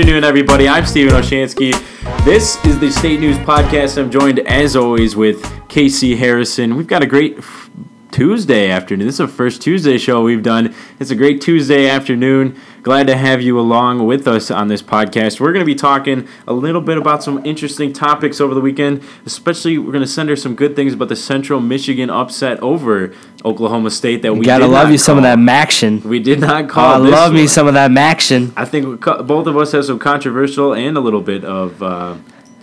afternoon, everybody. I'm Stephen Olschanski. This is the State News Podcast. I'm joined, as always, with Casey Harrison. We've got a great Tuesday afternoon. This is the first Tuesday show we've done. It's a great Tuesday afternoon. Glad to have you along with us on this podcast. We're going to be talking a little bit about some interesting topics over the weekend. Especially, we're going to send her some good things about the Central Michigan upset over Oklahoma State that we Gotta love not you some of that MACtion. We did not Oh, call. I love me some of that MACtion. I think both of us have some controversial and a little bit of uh,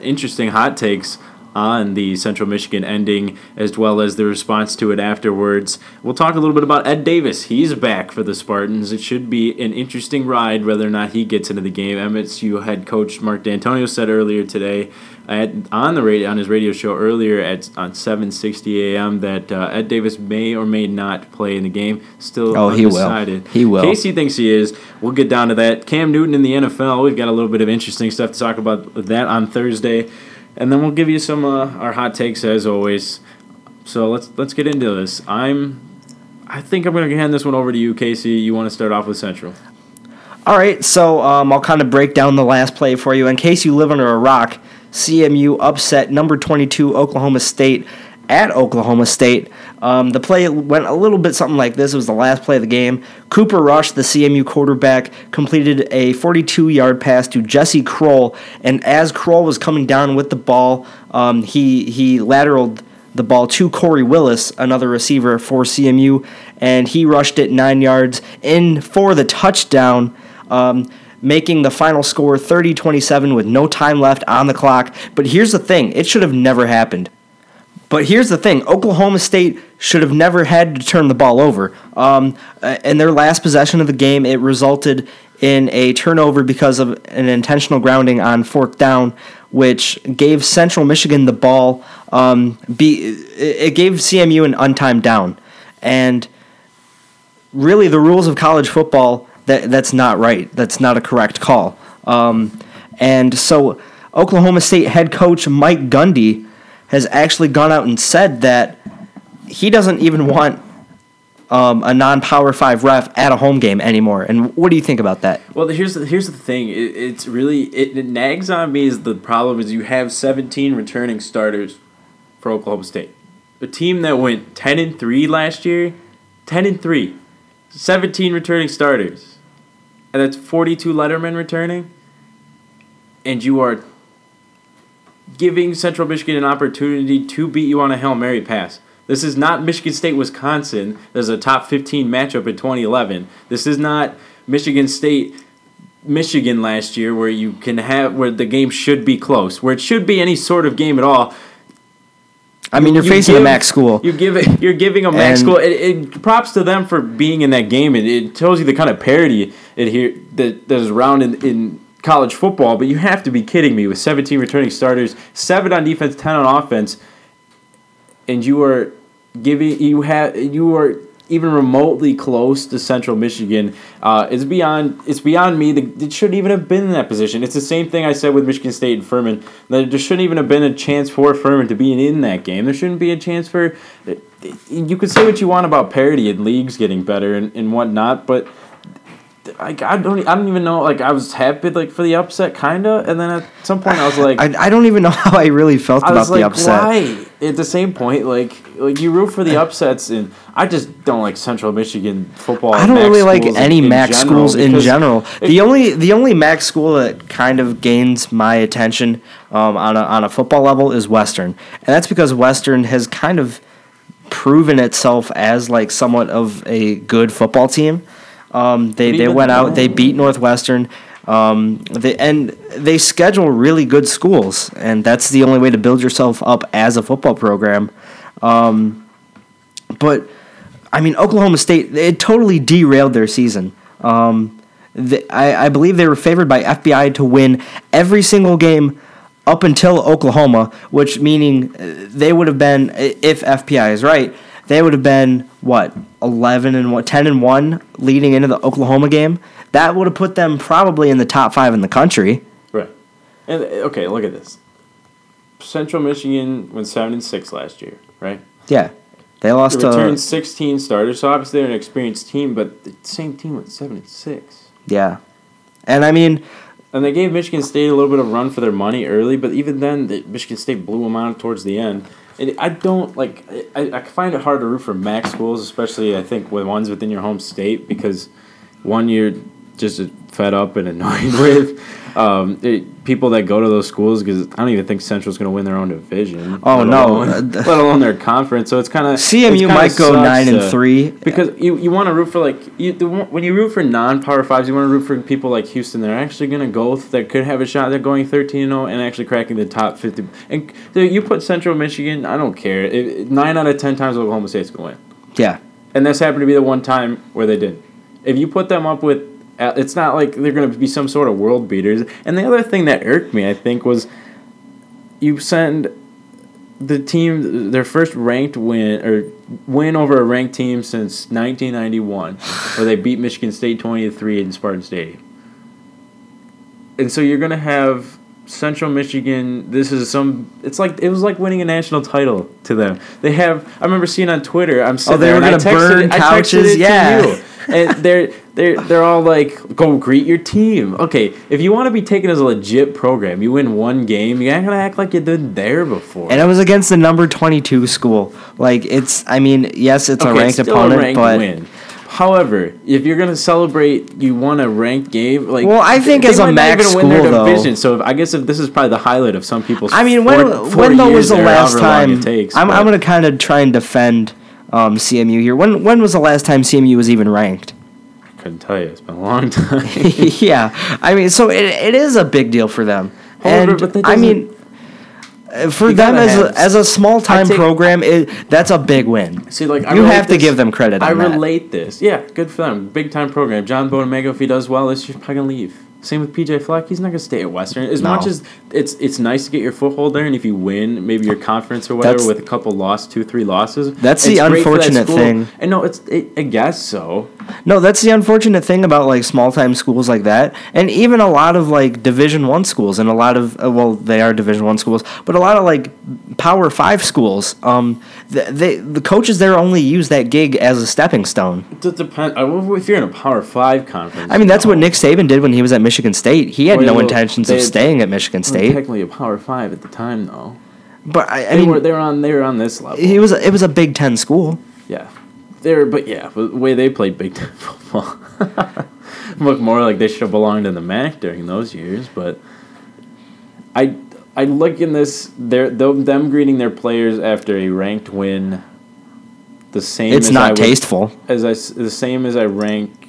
interesting hot takes on the Central Michigan ending, as well as the response to it afterwards. We'll talk a little bit about Ed Davis. He's back for the Spartans. It should be an interesting ride whether or not he gets into the game. MSU head coach Mark Dantonio said earlier today at, on the radio on his radio show earlier at on 7:60 a.m. that uh, Ed Davis may or may not play in the game. Still Oh, he will. undecided. He will. Casey thinks he is. We'll get down to that. Cam Newton in the NFL. We've got a little bit of interesting stuff to talk about that on Thursday, and then we'll give you some uh, our hot takes as always. So let's let's get into this. I'm. I think I'm gonna hand this one over to you, Casey. You want to start off with Central? All right, so um, I'll kind of break down the last play for you. In case you live under a rock, CMU upset number 22 Oklahoma State at Oklahoma State. Um, the play went a little bit something like this. It was the last play of the game. Cooper Rush, the CMU quarterback, completed a 42 yard pass to Jesse Kroll. And as Kroll was coming down with the ball, um, he, he lateraled the ball to Corey Willis, another receiver for CMU, and he rushed it nine yards in for the touchdown, um, making the final score 30 27 with no time left on the clock. But here's the thing it should have never happened. But here's the thing Oklahoma State should have never had to turn the ball over. Um, uh, in their last possession of the game, it resulted in a turnover because of an intentional grounding on fourth down, which gave Central Michigan the ball. Um, be, it it gave CMU an untimed down. And really, the rules of college football, that, that's not right. That's not a correct call. Um, and so, Oklahoma State head coach Mike Gundy has actually gone out and said that he doesn't even want um, a non-power five ref at a home game anymore. And what do you think about that? Well, here's the, here's the thing. It, it's really it, it nags on me. Is the problem is you have 17 returning starters for Oklahoma State, a team that went 10 and three last year, 10 and three, 17 returning starters, and that's 42 Letterman returning, and you are giving Central Michigan an opportunity to beat you on a hail mary pass. This is not Michigan State Wisconsin. There's a top 15 matchup in 2011. This is not Michigan State Michigan last year where you can have where the game should be close, where it should be any sort of game at all. I mean, you're You facing a give- MAC school. You give it. You're giving a MAC And- school. It, it props to them for being in that game. It, it tells you the kind of parity it here that that is around in, in college football. But you have to be kidding me with 17 returning starters, seven on defense, 10 on offense, and you are giving you have you are even remotely close to Central Michigan. Uh, it's beyond it's beyond me. The, it shouldn't even have been in that position. It's the same thing I said with Michigan State and Furman. That there shouldn't even have been a chance for Furman to be in that game. There shouldn't be a chance for. You could say what you want about parity and leagues getting better and, and whatnot, but. I, I don't I don't even know like I was happy like for the upset kinda and then at some point I was like I, I don't even know how I really felt I about was the like, upset. why? At the same point, like, like you root for the upsets, and I just don't like Central Michigan football. I don't MAC really like any in MAC schools in general. it- The only the only MAC school that kind of gains my attention um, on a on a football level is Western, and that's because Western has kind of proven itself as like somewhat of a good football team. Um, they they went out, they beat Northwestern. Um, they, and they schedule really good schools, and that's the only way to build yourself up as a football program. Um, but I mean, Oklahoma State it totally derailed their season. Um, I, I believe they were favored by FPI to win every single game up until Oklahoma, which meaning uh, they would have been, if FPI is right, they would have been what eleven and what ten and one leading into the Oklahoma game. That would have put them probably in the top five in the country. right. And uh, okay, look at this. Central Michigan went seven and six last year, right? Yeah, they They lost to returned sixteen starters, so obviously they're an experienced team, but the same team went seven and six. Yeah. And I mean, and they gave Michigan State a little bit of run for their money early, but even then, the, Michigan State blew them out towards the end. And I don't like. I, I find it hard to root for MAC schools, especially I think with ones within your home state, because one you're just fed up and annoyed with. Um, it, people that go to those schools because I don't even think Central's going to win their own division. Oh let no, alone, let alone their conference. So it's kind of CMU might go nine and three because you, you want to root for like you the, when you root for non power fives, you want to root for people like Houston. They're actually going to go that could have a shot. They're going thirteen and zero and actually cracking the top fifty. And you put Central Michigan, I don't care. It, nine out of ten times Oklahoma State's going to win. Yeah, and this happened to be the one time where they did. If you put them up with Uh, it's not like they're going to be some sort of world beaters. And the other thing that irked me, I think, was you send the team their first ranked win or win over a ranked team since 1991, where they beat Michigan State 20 to three in Spartan Stadium. And so you're going to have Central Michigan. This is some. It's like it was like winning a national title to them. They have. I remember seeing on Twitter. I'm oh, sitting oh, they there were going to burn couches. yeah, and they're they're they're all like, go greet your team. Okay, if you want to be taken as a legit program, you win one game. You ain't gonna act like you've been there before. And it was against the number twenty two school. Like it's, I mean, yes, it's okay, a ranked it's opponent, ranked but. Win. However, if you're gonna celebrate, you won a ranked game. Like, well, I think as a MAC school, win their division. So if, I guess if this is probably the highlight of some people's. I mean, when when though was the last time? Takes, I'm I'm gonna kind of try and defend um, CMU here. When when was the last time CMU was even ranked? I couldn't tell you. It's been a long time. yeah, I mean, so it, it is a big deal for them. However, and I mean, for them as a, as a small time program, it, that's a big win. See, like I you have to give them credit. I relate that. this. Yeah, good for them. Big time program. John Bonamego, if he does well, this year's probably gonna leave. Same with PJ Fleck. He's not gonna stay at Western. As no. much as it's it's nice to get your foothold there, and if you win maybe your conference or whatever that's, with a couple loss, two three losses. That's the unfortunate that thing. And no, it's it, I guess so. No, that's the unfortunate thing about like small time schools like that, and even a lot of like Division One schools, and a lot of uh, well, they are Division One schools, but a lot of like Power Five schools. Um, they, the coaches there only use that gig as a stepping stone. It depends. If you're in a Power Five conference, I mean that's what Nick Saban did when he was at Michigan State. He had well, no intentions of staying at Michigan State. Technically a Power Five at the time, though. But I, I they mean, were they were on they were on this level. He was it was a Big Ten school. Yeah, they were, but yeah, the way they played Big Ten football looked more like they should have belonged in the MAC during those years. But I I look in this their them greeting their players after a ranked win. The same. It's not tasteful. as I the same as I rank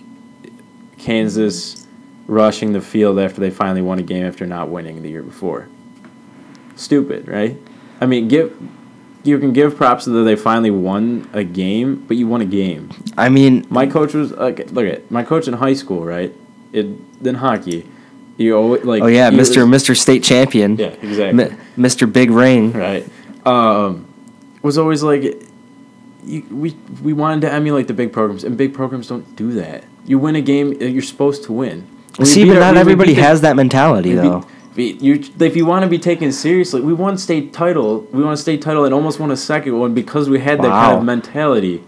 Kansas rushing the field after they finally won a game after not winning the year before. Stupid, right? I mean, give you can give props that they finally won a game, but you won a game. I mean, my coach was like, look at my coach in high school, right? It then hockey. You always, like oh yeah, Mister Mister State Champion. Yeah, exactly. Mister Big Ring. Right. Um, was always like, you, we we wanted to emulate the big programs, and big programs don't do that. You win a game, you're supposed to win. See, but not everybody has that mentality, though. Beat, you, if you want to be taken seriously, we won state title. We won state title and almost won a second one because we had wow. that kind of mentality.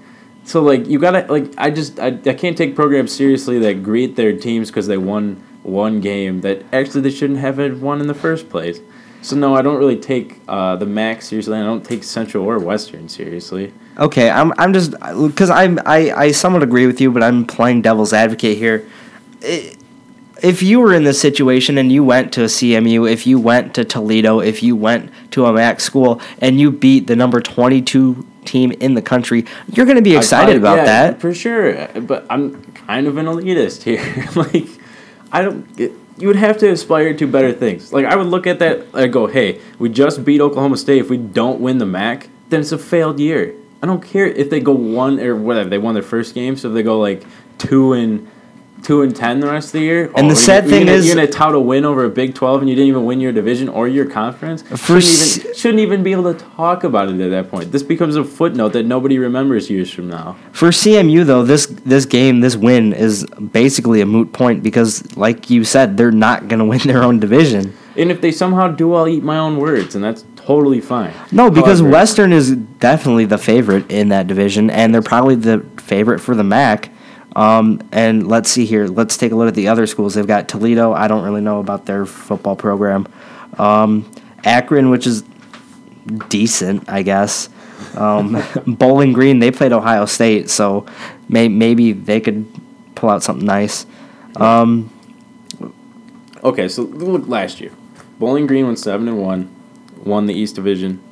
So like you gotta like I just I, I can't take programs seriously that greet their teams because they won one game that actually they shouldn't have won in the first place. So no, I don't really take uh, the MAC seriously. I don't take Central or Western seriously. Okay, I'm I'm just because I'm I I somewhat agree with you, but I'm playing devil's advocate here. It, if you were in this situation and you went to a CMU, if you went to Toledo, if you went to a MAC school and you beat the number 22 team in the country, you're going to be excited I, I, about yeah, that. For sure. But I'm kind of an elitist here. like, I don't. It, you would have to aspire to better things. Like, I would look at that and go, hey, we just beat Oklahoma State. If we don't win the MAC, then it's a failed year. I don't care if they go one or whatever. They won their first game, so if they go like two and two and ten the rest of the year. And oh, the sad thing gonna, is, you're gonna tout a win over a Big Twelve, and you didn't even win your division or your conference. Shouldn't even shouldn't even be able to talk about it at that point. This becomes a footnote that nobody remembers years from now. For CMU though, this this game, this win is basically a moot point because, like you said, they're not gonna win their own division. And if they somehow do, I'll eat my own words, and that's totally fine. No, because However, Western is definitely the favorite in that division, and they're probably the favorite for the MAC Um, and let's see here. Let's take a look at the other schools. They've got Toledo. I don't really know about their football program. Um, Akron, which is decent, I guess. Um, Bowling Green, they played Ohio State, so may, maybe they could pull out something nice. Um, Okay, so look last year. Bowling Green went seven and one, won the East Division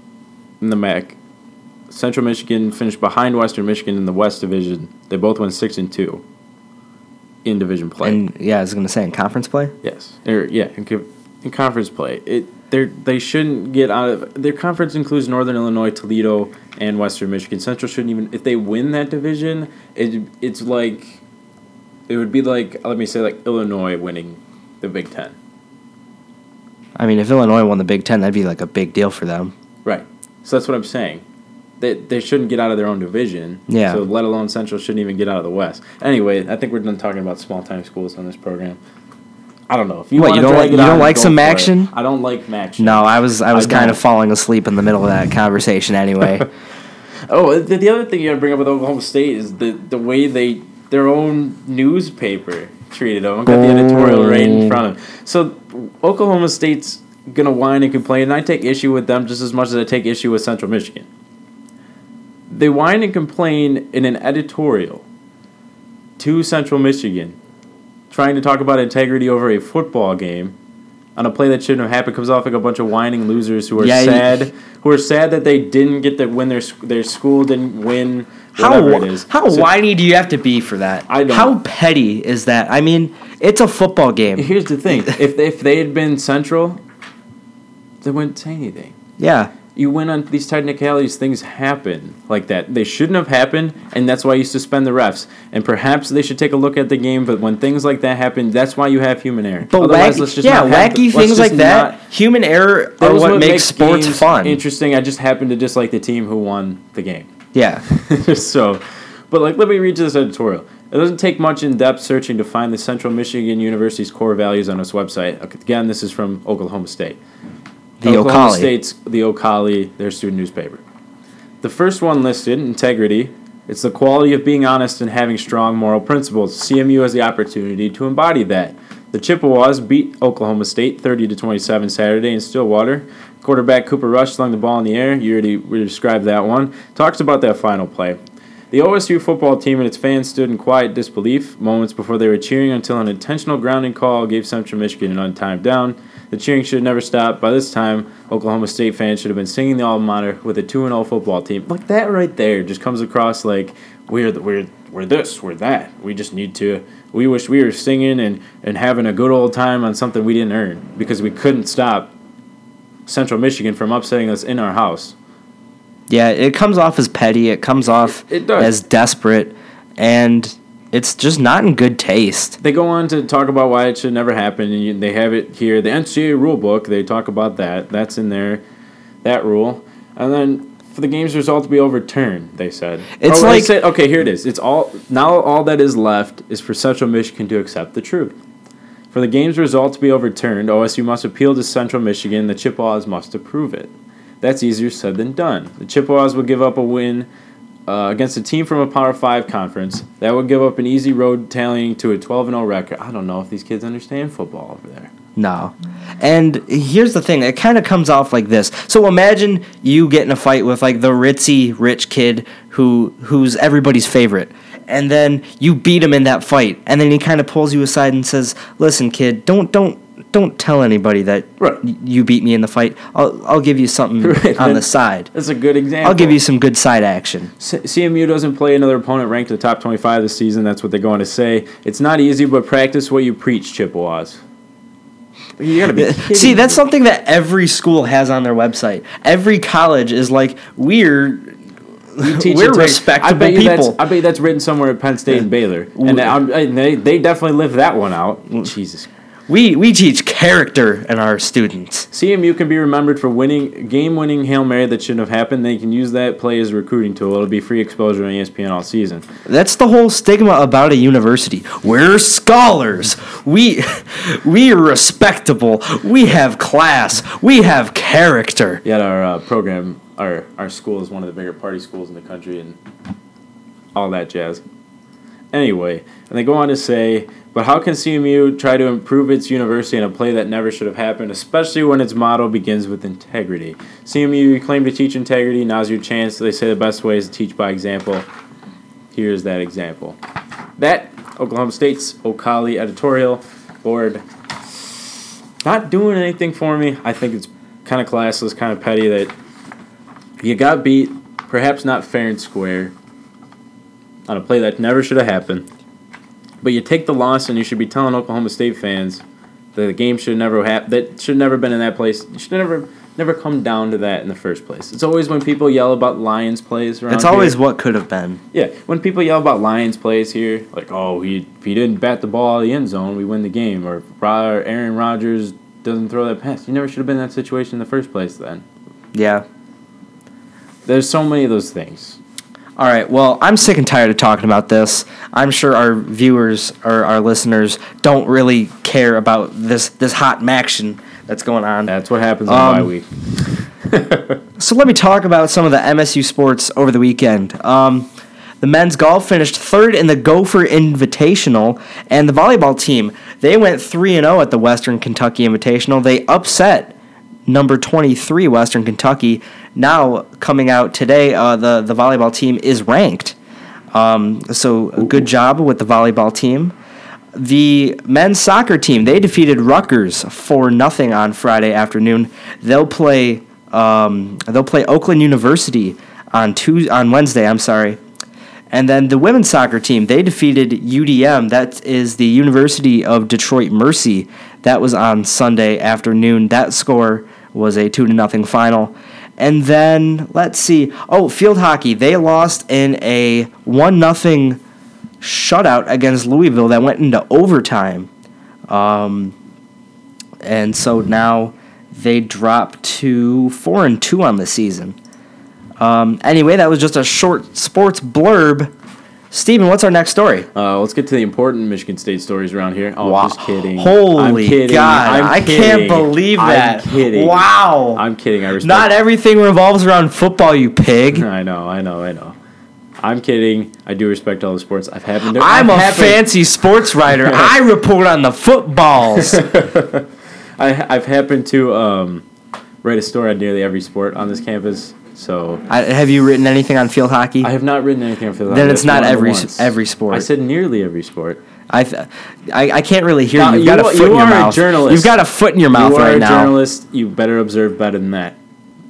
in the MAC. Central Michigan finished behind Western Michigan in the West Division. They both went six and two in division play. and yeah, I was gonna say in conference play. yes, or yeah, in, in conference play. It they they shouldn't get out of their conference includes Northern Illinois, Toledo, and Western Michigan. Central shouldn't even if they win that division. It it's like it would be like let me say like Illinois winning the Big Ten. I mean, if Illinois won the Big Ten, that'd be like a big deal for them. Right. So that's what I'm saying. They, they shouldn't get out of their own division. Yeah. So let alone Central shouldn't even get out of the West. Anyway, I think we're done talking about small time schools on this program. I don't know if you What, you don't like- you don't like some for it. action? I don't like action. No, I was I was I kind of don't. falling asleep in the middle of that conversation anyway. Oh, the, the other thing you got to bring up with Oklahoma State is the the way they their own newspaper treated them. Got the editorial right in front of them. So Oklahoma State's gonna whine and complain, and I take issue with them just as much as I take issue with Central Michigan. They whine and complain in an editorial to Central Michigan, trying to talk about integrity over a football game. On a play that shouldn't have happened, comes off like a bunch of whining losers who are Yeah, you- sad, who are sad that they didn't get to win their their school didn't win How whatever it is. how So- whiny do you have to be for that? I don't- How petty is that? I mean, it's a football game. Here's the thing: if they, if they had been Central, they wouldn't say anything. Yeah. You win on these technicalities; things happen like that. They shouldn't have happened, and that's why you suspend the refs. And perhaps they should take a look at the game. But when things like that happen, that's why you have human error. But Otherwise, wacky, let's just yeah, not have the- wacky things like that, not- human error are was what, makes sports fun. Interesting. I just happen to dislike the team who won the game. Yeah. so, but like, let me read this editorial. It doesn't take much in-depth searching to find the Central Michigan University's core values on its website. Again, this is from Oklahoma State. The Oklahoma O'Colly. State's the O'Colly, their student newspaper. The first one listed, integrity. It's the quality of being honest and having strong moral principles. CMU has the opportunity to embody that. The Chippewas beat Oklahoma State 30 to 27 Saturday in Stillwater. Quarterback Cooper Rush slung the ball in the air. You already described that one. Talks about that final play. The OSU football team and its fans stood in quiet disbelief moments before they were cheering until an intentional grounding call gave Central Michigan an untimed down. The cheering should have never stopped. By this time, Oklahoma State fans should have been singing the alma mater with a 2 0 football team. Like that right there just comes across like we're, the, we're, we're this, we're that. We just need to. We wish we were singing and, and having a good old time on something we didn't earn because we couldn't stop Central Michigan from upsetting us in our house. Yeah, it comes off as petty. It comes off It does. as desperate, and it's just not in good taste. They go on to talk about why it should never happen, and you, they have it here. The NCAA rule book, they talk about that. That's in there, that rule. And then for the game's result to be overturned, they said. It's oh, they like- said- okay, here it is. It's all now. All that is left is for Central Michigan to accept the truth. For the game's result to be overturned, OSU must appeal to Central Michigan. The Chippewas must approve it. That's easier said than done. The Chippewas would give up a win uh, against a team from a Power Five conference. That would give up an easy road tallying to a 12 0 record. I don't know if these kids understand football over there. No. And here's the thing, it kind of comes off like this. So imagine you get in a fight with like the ritzy rich kid who who's everybody's favorite. And then you beat him in that fight. And then he kind of pulls you aside and says, "Listen, kid, don't don't don't tell anybody that Right. you beat me in the fight. I'll I'll give you something Right, on the side. That's a good example. I'll give you some good side action." C- CMU doesn't play another opponent ranked in the top 25 this season. That's what they're going to say. It's not easy, but practice what you preach, Chippewas. You gotta be See, that's something that every school has on their website. Every college is like, we're We teach we're respectable I bet you That's, people. I bet that's written somewhere at Penn State and Baylor, and, I'm- and they they definitely live that one out. Jesus. We we teach character in our students. CMU can be remembered for winning game-winning hail mary that shouldn't have happened. They can use that play as a recruiting tool. It'll be free exposure on ESPN all season. That's the whole stigma about a university. We're scholars. We we are respectable. We have class. We have character. Yet our uh, program, our our school is one of the bigger party schools in the country, and all that jazz. Anyway, and they go on to say, but how can CMU try to improve its university in a play that never should have happened, especially when its motto begins with integrity? CMU, claim to teach integrity. Now's your chance. They say the best way is to teach by example. Here's that example. That Oklahoma State's O'Colly editorial board not doing anything for me. I think it's kind of classless, kind of petty that you got beat, perhaps not fair and square, on a play that never should have happened. But you take the loss, and you should be telling Oklahoma State fans that the game should never have that should never been in that place. You should never never come down to that in the first place. It's always when people yell about Lions plays around. It's always here. what could have been. Yeah, when people yell about Lions plays here, like, oh, he if he didn't bat the ball out of the end zone, we win the game, or Ro- Aaron Rodgers doesn't throw that pass. You never should have been in that situation in the first place. Then Yeah. there's so many of those things. All right. Well, I'm sick and tired of talking about this. I'm sure our viewers or our listeners don't really care about this this hot action that's going on. That's what happens on bye Um, week. So let me talk about some of the MSU sports over the weekend. Um, the men's golf finished third in the Gopher Invitational, and the volleyball team they went three and zero at the Western Kentucky Invitational. They upset number twenty three Western Kentucky. Now coming out today, uh, the the volleyball team is ranked. Um, so a good job with the volleyball team. The men's soccer team they defeated Rutgers for nothing on Friday afternoon. They'll play um, they'll play Oakland University on Tuesday, on Wednesday. I'm sorry. And then the women's soccer team they defeated UDM. That is the University of Detroit Mercy. That was on Sunday afternoon. That score was a two to nothing final. And then let's see. Oh, field hockey. They lost in a one nothing shutout against Louisville that went into overtime. Um, and so now they drop to four and two on the season. Um, anyway, that was just a short sports blurb. Stephen, what's our next story? Uh, let's get to the important Michigan State stories around here. Oh, Wow. just kidding. Holy I'm kidding. God, I'm I can't believe I'm that. kidding. Wow. I'm kidding. I respect. Not everything revolves around football, you pig. I know. I know. I know. I'm kidding. I do respect all the sports. I've happened to. I'm a I've happened- fancy sports writer. I report on the footballs. I, I've happened to um, write a story on nearly every sport on this campus. So I, have you written anything on field hockey? I have not written anything on field hockey. Then it's not one of the every ones. every sport. I said nearly every sport. I, th- I, I can't really hear Now, you. You've you got a foot in your are a mouth. journalist. You've got a foot in your mouth right now. You are right a now. journalist. You better observe better than that.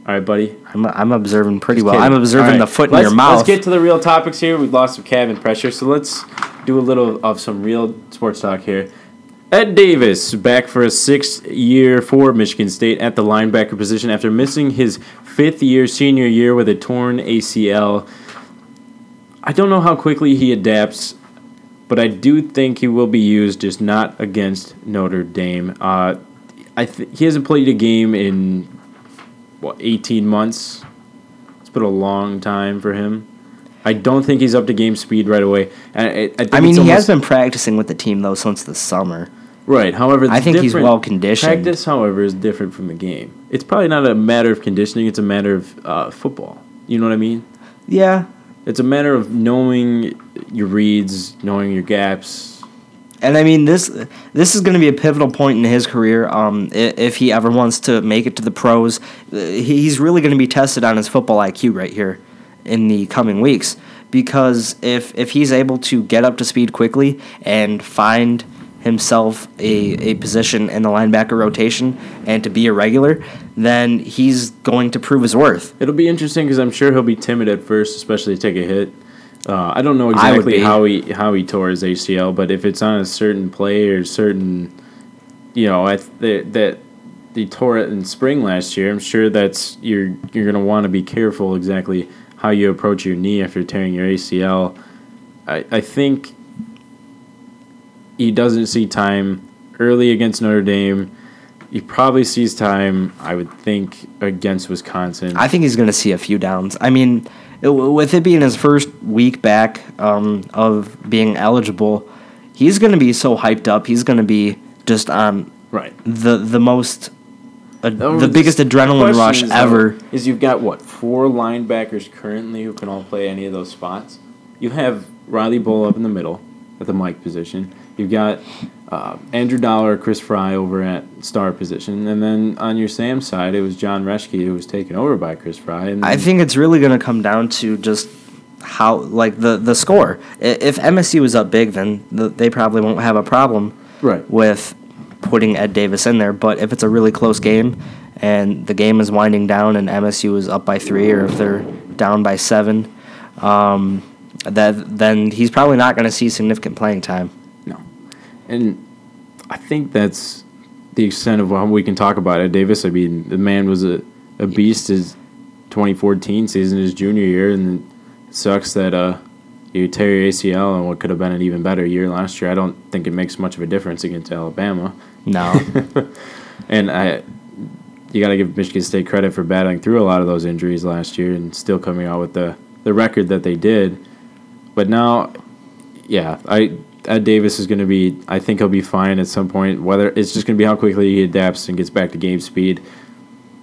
All right, buddy. I'm, I'm observing pretty Just well. kidding. I'm observing right, the foot in let's- your mouth. Let's get to the real topics here. We've lost some cabin pressure, so let's do a little of some real sports talk here. Ed Davis back for a sixth year for Michigan State at the linebacker position after missing his fifth year senior year with a torn ACL. I don't know how quickly he adapts, but I do think he will be used, just not against Notre Dame. Uh, I th- he hasn't played a game in what 18 months. It's been a long time for him. I don't think he's up to game speed right away. And I, I, think I mean, he has been practicing with the team though since the summer. right. However, I think he's well conditioned. Practice, however, is different from the game. It's probably not a matter of conditioning. It's a matter of uh, football. You know what I mean? Yeah, It's a matter of knowing your reads, knowing your gaps. and I mean this this is going to be a pivotal point in his career. Um, if he ever wants to make it to the pros, Uh, he's really going to be tested on his football IQ right here in the coming weeks. Because if if he's able to get up to speed quickly and find himself a, a position in the linebacker rotation and to be a regular, then he's going to prove his worth. It'll be interesting because I'm sure he'll be timid at first, especially to take a hit. Uh, I don't know exactly how he how he tore his ACL, but if it's on a certain play or certain, you know, th- that he tore it in spring last year, I'm sure that's you're you're gonna want to be careful exactly how you approach your knee after tearing your ACL. I I think he doesn't see time early against Notre Dame. He probably sees time, I would think, against Wisconsin. I think he's going to see a few downs. I mean, it, with it being his first week back um, of being eligible, he's going to be so hyped up. He's going to be just on right. the the most, Oh, the biggest adrenaline rush is, though, ever. Is you've got what four linebackers currently who can all play any of those spots. You have Riley Bullough in the middle. at the Mike position. You've got uh, Andrew Dowell, Chris Frey over at star position, and then on your Sam side, it was Jon Reschke who was taken over by Chris Frey. And I think it's really going to come down to just how like the the score. If MSU was up big, then th they probably won't have a problem Right. with putting Ed Davis in there. But if it's a really close game and the game is winding down and MSU is up by three, or if they're down by seven, um, that then he's probably not going to see significant playing time. No. And I think that's the extent of what we can talk about Ed Davis. I mean, the man was a, a beast his 2014 season, his junior year, and it sucks that uh, you tear your ACL and what could have been an even better year last year. I don't think it makes much of a difference against Alabama. No, And I, you got to give Michigan State credit for battling through a lot of those injuries last year and still coming out with the, the record that they did. But now, yeah, I Ed Davis is going to be. I think he'll be fine at some point. Whether it's just going to be how quickly he adapts and gets back to game speed.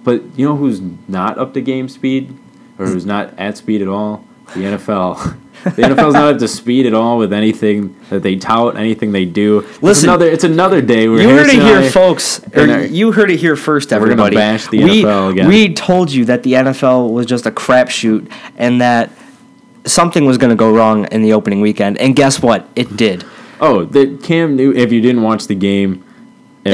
But you know who's not up to game speed, or who's not at speed at all? The NFL. the NFL's not up to speed at all with anything that they tout, anything they do. It's Listen, another. It's another day where you heard it here, folks. Or our- you heard it here first, everybody. We're gonna bash the we, NFL again. We told you that the NFL was just a crapshoot and that something was going to go wrong in the opening weekend. And guess what? It did. Oh, the Cam knew. If you didn't watch the game,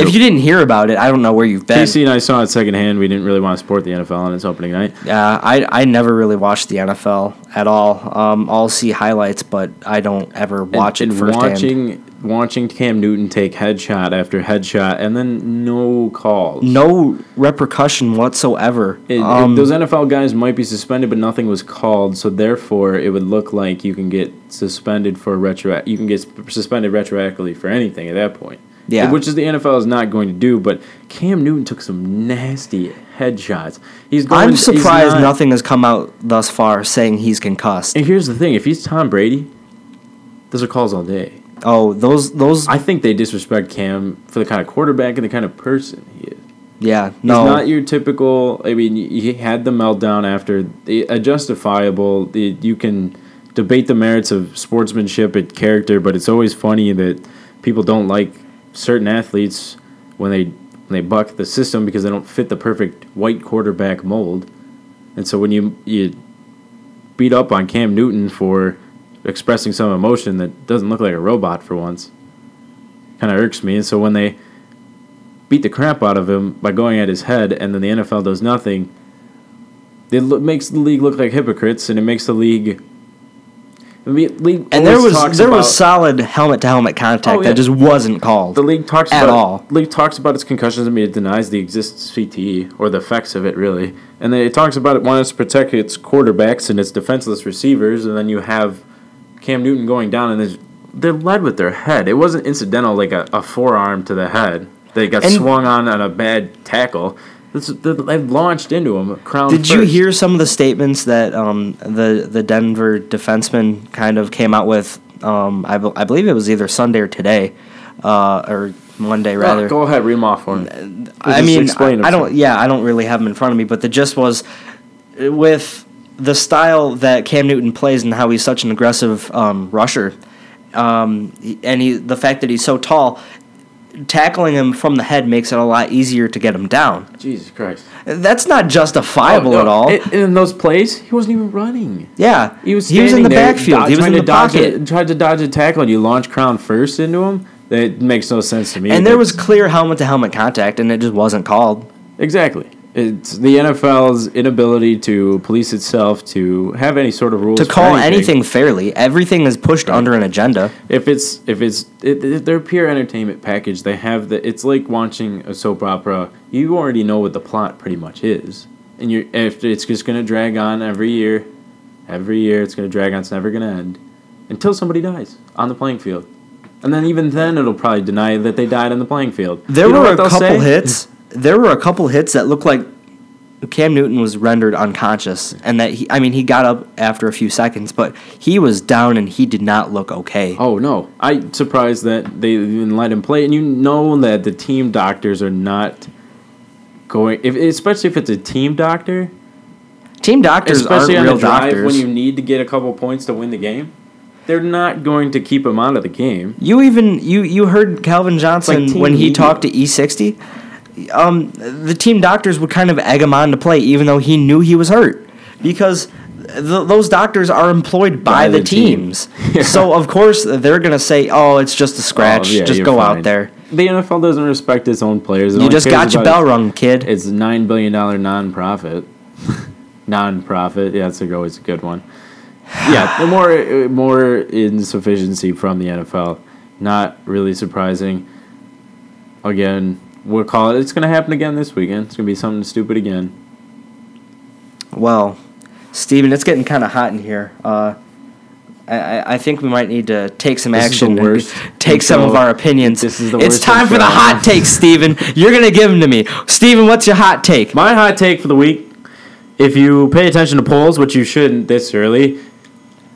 If you didn't hear about it, I don't know where you've been. Casey and I saw it secondhand. We didn't really want to support the NFL on its opening night. Uh, I I never really watched the NFL at all. Um, I'll see highlights, but I don't ever watch and, it and firsthand. watching watching Cam Newton take headshot after headshot, and then no calls. no repercussion whatsoever. It- it- Um, those NFL guys might be suspended, but nothing was called. So therefore, it would look like you can get suspended for retro. You can get suspended retroactively for anything at that point. Yeah. which is the NFL is not going to do. But Cam Newton took some nasty headshots. He's going. I'm surprised not- nothing has come out thus far saying he's concussed. And here's the thing: if he's Tom Brady, those are calls all day. Oh, those those I think they disrespect Cam for the kind of quarterback and the kind of person he is. yeah no. He's not your typical. I mean, he had the meltdown after the a justifiable. The, you can debate the merits of sportsmanship and character, but it's always funny that people don't like certain athletes when they when they buck the system because they don't fit the perfect white quarterback mold. And so when you you beat up on Cam Newton for expressing some emotion that doesn't look like a robot for once, kind of irks me. And so when they beat the crap out of him by going at his head, and then the NFL does nothing. It lo- makes the league look like hypocrites, and it makes the league. Mean, league and there was talks there about, was solid helmet to helmet contact Oh, yeah. that just wasn't called. the league talks at about all. League talks about its concussions. I mean, it denies the existence of CTE or the effects of it, really. And then it talks about it wanting to protect its quarterbacks and its defenseless receivers. And then you have Cam Newton going down, and they're led with their head. It wasn't incidental, like a, a forearm to the head. They got And- swung on on a bad tackle. This, they've launched into him. Crown Did you hear some of the statements that um, the the Denver defenseman kind of came out with? Um, I, be- I believe it was either Sunday or today, uh, or Monday rather. Oh, go ahead, read them off for me. I Just mean, explain I, I don't. Yeah, I don't really have them in front of me, but the gist was with the style that Cam Newton plays and how he's such an aggressive um, rusher, um, and he the fact that he's so tall, tackling him from the head makes it a lot easier to get him down. Jesus Christ. That's not justifiable Oh, no, at all. it- in those plays, he wasn't even running. yeah, He was he was in the there, backfield. do- he was in the pocket. A, tried to dodge a tackle, and you launch Crown first into him. That makes no sense to me. and there was clear helmet to helmet contact, and it just wasn't called. exactly. It's the NFL's inability to police itself to have any sort of rules To call anything fairly, everything is pushed under an agenda. If it's if it's it, it, their pure entertainment package, they have the. It's like watching a soap opera. You already know what the plot pretty much is, and you're if it's just gonna drag on every year, every year it's gonna drag on. It's never gonna end until somebody dies on the playing field, and then even then it'll probably deny that they died on the playing field. There You were a couple say? hits. There were a couple hits that looked like Cam Newton was rendered unconscious, and that he. I mean, he got up after a few seconds, but he was down and he did not look okay. Oh no! I'm surprised that they even let him play, and you know that the team doctors are not going. If especially if it's a team doctor, Team doctors especially aren't on real drive doctors. when you need to get a couple points to win the game. they're not going to keep him out of the game. You even you you heard Calvin Johnson Team when he talked to E60. Um, the team doctors would kind of egg him on to play, even though he knew he was hurt, because th- those doctors are employed by, By the, the team. teams. So of course they're gonna say, "Oh, it's just a scratch. Oh, yeah, just go fine. out there. The NFL doesn't respect its own players. It You just got your bell rung, kid." It's a nine billion dollar non-profit. non-profit. Yeah, that's always a good one. Yeah, the more more insufficiency from the NFL. Not really surprising. Again, we'll call it. It's going to happen again this weekend. It's going to be something stupid again. Well, Stephen, it's getting kind of hot in here. Uh, I, I- think we might need to take some This is action worst take some of our opinions. This is the it's time for the hot take, Stephen. You're going to give them to me. Stephen, what's your hot take? My hot take for the week: If you pay attention to polls, which you shouldn't this early,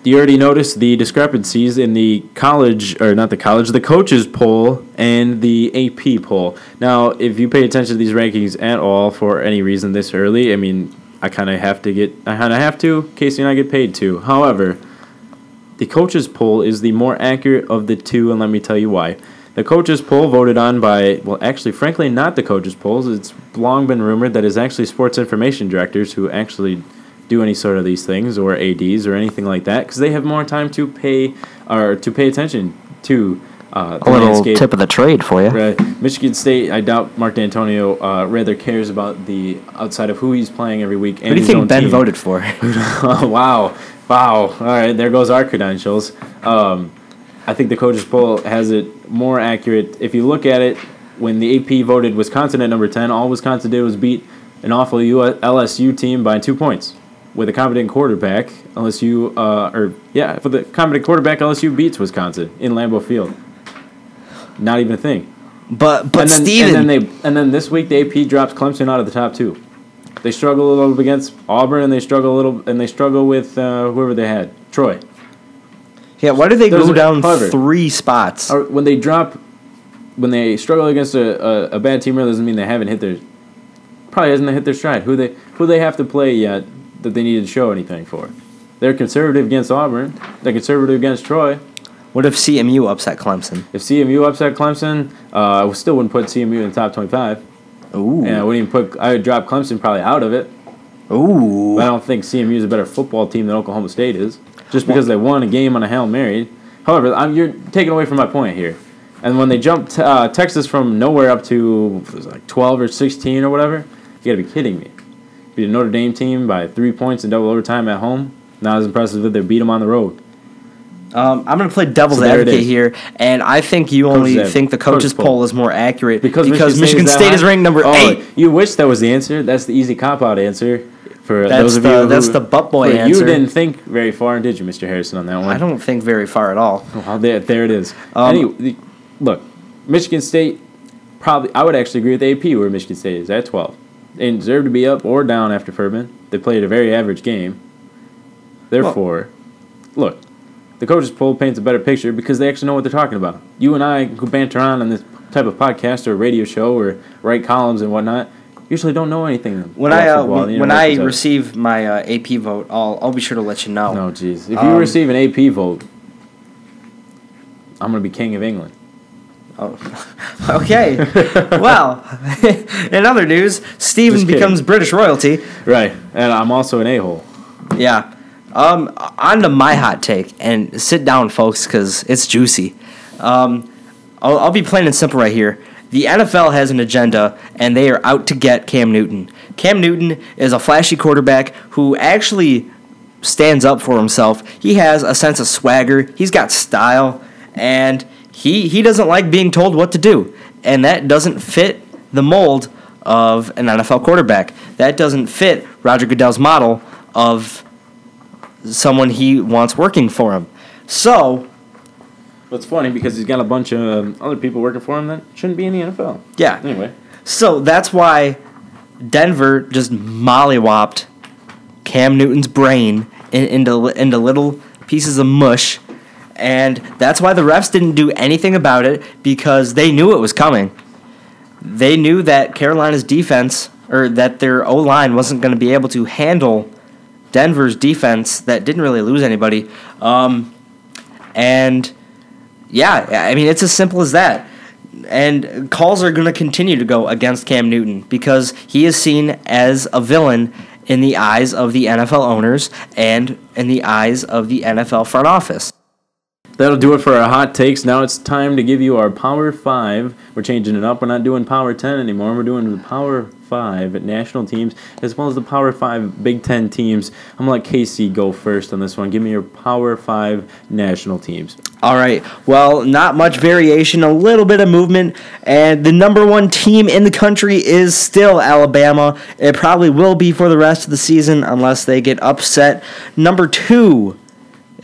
you already noticed the discrepancies in the college or not the college, the coaches poll and the AP poll. Now, if you pay attention to these rankings at all for any reason this early, I mean, I kind of have to get, I kind of have to. Casey and I get paid to. However, the coaches poll is the more accurate of the two, and let me tell you why. The coaches poll voted on by, well, actually, frankly, not the coaches polls. It's long been rumored that it's actually sports information directors who actually do any sort of these things, or ads, or anything like that, because they have more time to pay or to pay attention to uh, the A little landscape. tip of the trade for you. Right. Michigan State, I doubt Mark Dantonio uh, rather cares about the outside of who he's playing every week. Who do you think Ben voted for? oh, wow. Wow. All right, there goes our credentials. Um, I think the coaches poll has it more accurate. If you look at it, when the AP voted Wisconsin at number 10, all Wisconsin did was beat an awful LSU team by two points. With a competent quarterback, LSU, uh, or yeah, for the competent quarterback, LSU beats Wisconsin in Lambeau Field. Not even a thing. But but and then, Stephen, and then they and then this week the AP drops Clemson out of the top two. They struggle a little against Auburn, and they struggle a little, and they struggle with uh, whoever they had, Troy. yeah, why did they Those go down three spots? Or when they drop, when they struggle against a, a, a bad team, really doesn't mean they haven't hit their, probably hasn't hit their stride. Who they who they have to play yet that they needed to show anything for? They're conservative against Auburn. They're conservative against Troy. What if CMU upset Clemson? If CMU upset Clemson, uh, I still wouldn't put CMU in the top twenty-five. Ooh, And I wouldn't even put. I would drop Clemson probably out of it. ooh. But I don't think CMU is a better football team than Oklahoma State is, just because they won a game on a hail mary. However, I'm, you're taking away from my point here. And when they jumped uh, Texas from nowhere up to was like 12 or 16 or whatever, you got to be kidding me. Beat a Notre Dame team by three points in double overtime at home. Not as impressive as they beat them on the road. Um, I'm going to play devil's So advocate here, and I think you only think the coaches poll. poll is more accurate Because, Michigan, State, is that ranked number? Oh, eight. You wish that was the answer. That's the easy cop out answer. For That's those of the- you who, that's the butt boy answer. You didn't think very far, did you, Mr. Harrison, on that one? I don't think very far at all. Well, there, there it is. Um, anyway, look, Michigan State probably. I would actually agree with AP where Michigan State is at twelve. They deserve to be up or down after Furman. They played a very average game. Therefore, look, the coaches poll paints a better picture because they actually know what they're talking about. You and I who banter on on this type of podcast or radio show or write columns and whatnot usually don't know anything. When I uh, when, when I receive my uh, AP vote, I'll I'll be sure to let you know. no, jeez, if you Um, receive an AP vote, I'm gonna be king of England. Oh. okay. well, in other news, Stephen becomes British royalty. Right, and I'm also an a hole. Yeah. Um, on to my hot take, and sit down, folks, because it's juicy. Um, I'll, I'll be plain and simple right here. The NFL has an agenda, and they are out to get Cam Newton. Cam Newton is a flashy quarterback who actually stands up for himself. He has a sense of swagger. He's got style, and he he doesn't like being told what to do, and that doesn't fit the mold of an NFL quarterback. That doesn't fit Roger Goodell's model of someone he wants working for him. So, it's funny because he's got a bunch of um, other people working for him that shouldn't be in the NFL. yeah. Anyway, So that's why Denver just mollywopped Cam Newton's brain into into little pieces of mush, and that's why the refs didn't do anything about it because they knew it was coming. They knew that Carolina's defense or that their O line wasn't going to be able to handle Denver's defense that didn't really lose anybody. Um, And yeah, I mean, it's as simple as that. And calls are going to continue to go against Cam Newton because he is seen as a villain in the eyes of the NFL owners and in the eyes of the NFL front office. That'll do it for our hot takes. Now it's time to give you our Power 5. We're changing it up. We're not doing Power 10 anymore. We're doing the Power 5 national teams as well as the Power 5 Big 10 teams. I'm going to let Casey go first on this one. Give me your Power 5 national teams. All right. Well, not much variation, a little bit of movement, and the number one team in the country is still Alabama. It probably will be for the rest of the season unless they get upset. Number two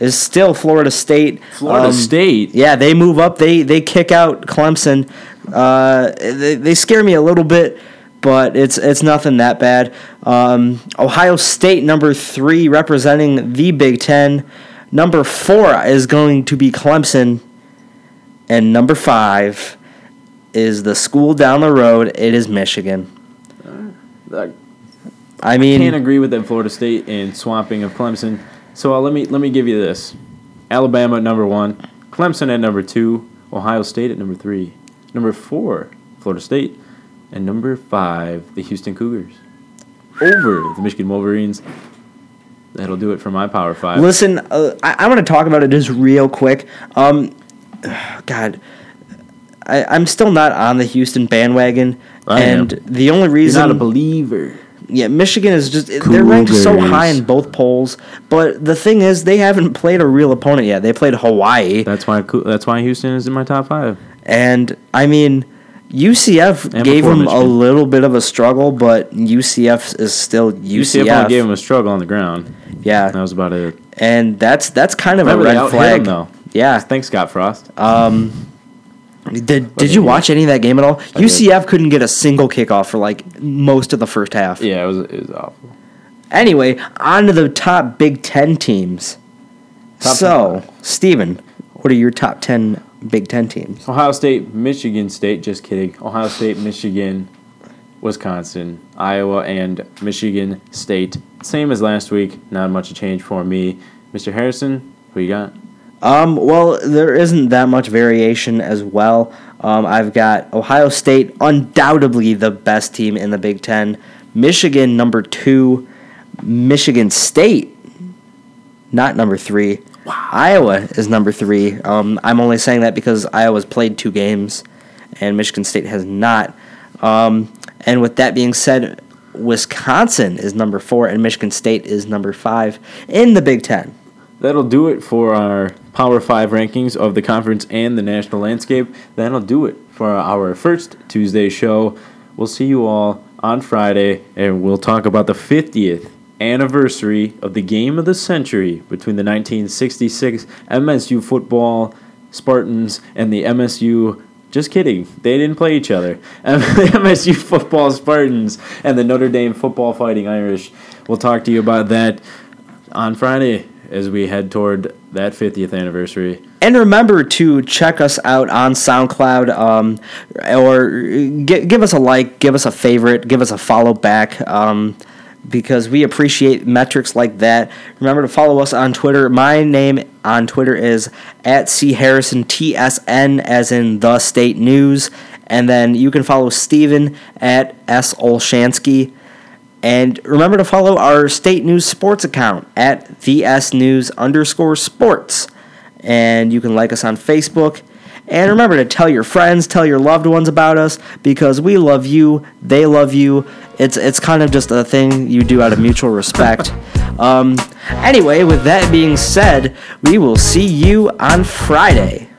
is still Florida State. Florida Um, State. Yeah, they move up. They they kick out Clemson. Uh, they, they scare me a little bit, but it's it's nothing that bad. Um, Ohio State number three, representing the Big Ten. Number four is going to be Clemson, and number five is the school down the road. It is Michigan. I mean, I can't agree with that Florida State and swamping of Clemson. So uh, let me let me give you this: Alabama at number one, Clemson at number two, Ohio State at number three, number four, Florida State, and number five, the Houston Cougars over the Michigan Wolverines. That'll do it for my Power Five. listen, uh, I, I want to talk about it just real quick. Um, God, I, I'm still not on the Houston bandwagon, I am. and the only You're reason not a believer. Yeah, Michigan is just they're ranked so high in both polls, but the thing is they haven't played a real opponent yet. They played Hawaii, That's why that's why Houston is in my top five. and I mean UCF And gave them a little bit of a struggle, but UCF is still UCF. UCF only gave him a struggle on the ground. yeah, That was about it. and that's that's kind of Remember a red flag. him though. Yeah. Thanks, Scott Frost. Um, did did did you watch any of that game at all? UCF couldn't get a single kickoff for like most of the first half. yeah, it was it was awful. Anyway, on to the top Big Ten teams. Top so, Stephen, what are your top 10 Big Ten teams? Ohio State, Michigan State. Just kidding. Ohio State, Michigan, Wisconsin, Iowa, and Michigan State. Same as last week. Not much a change for me. Mr. Harrison, who you got? Um, well, there isn't that much variation as well. Um, I've got Ohio State, undoubtedly the best team in the Big Ten. Michigan, number two. Michigan State, not number three. Iowa is number three. Um, I'm only saying that because Iowa's played two games and Michigan State has not. Um, and with that being said, Wisconsin is number four and Michigan State is number five in the Big Ten. That'll do it for our Power 5 rankings of the conference and the national landscape. That'll do it for our first Tuesday show. We'll see you all on Friday, and we'll talk about the 50th anniversary of the game of the century between the 1966 MSU football Spartans and the MSU. Just kidding. They didn't play each other. the MSU football Spartans and the Notre Dame football fighting Irish. We'll talk to you about that on Friday as we head toward that 50th anniversary. And remember to check us out on SoundCloud um, or gi- give us a like, give us a favorite, give us a follow back um, because we appreciate metrics like that. Remember to follow us on Twitter. My name on Twitter is at C Harrison TSN, as in the state news. And then you can follow Stephen at S Olschanski. And remember to follow our state news sports account at vsnews underscore sports. And you can like us on Facebook. And remember to tell your friends, tell your loved ones about us because we love you, they love you. It's it's kind of just a thing you do out of mutual respect. um, anyway, with that being said, we will see you on Friday.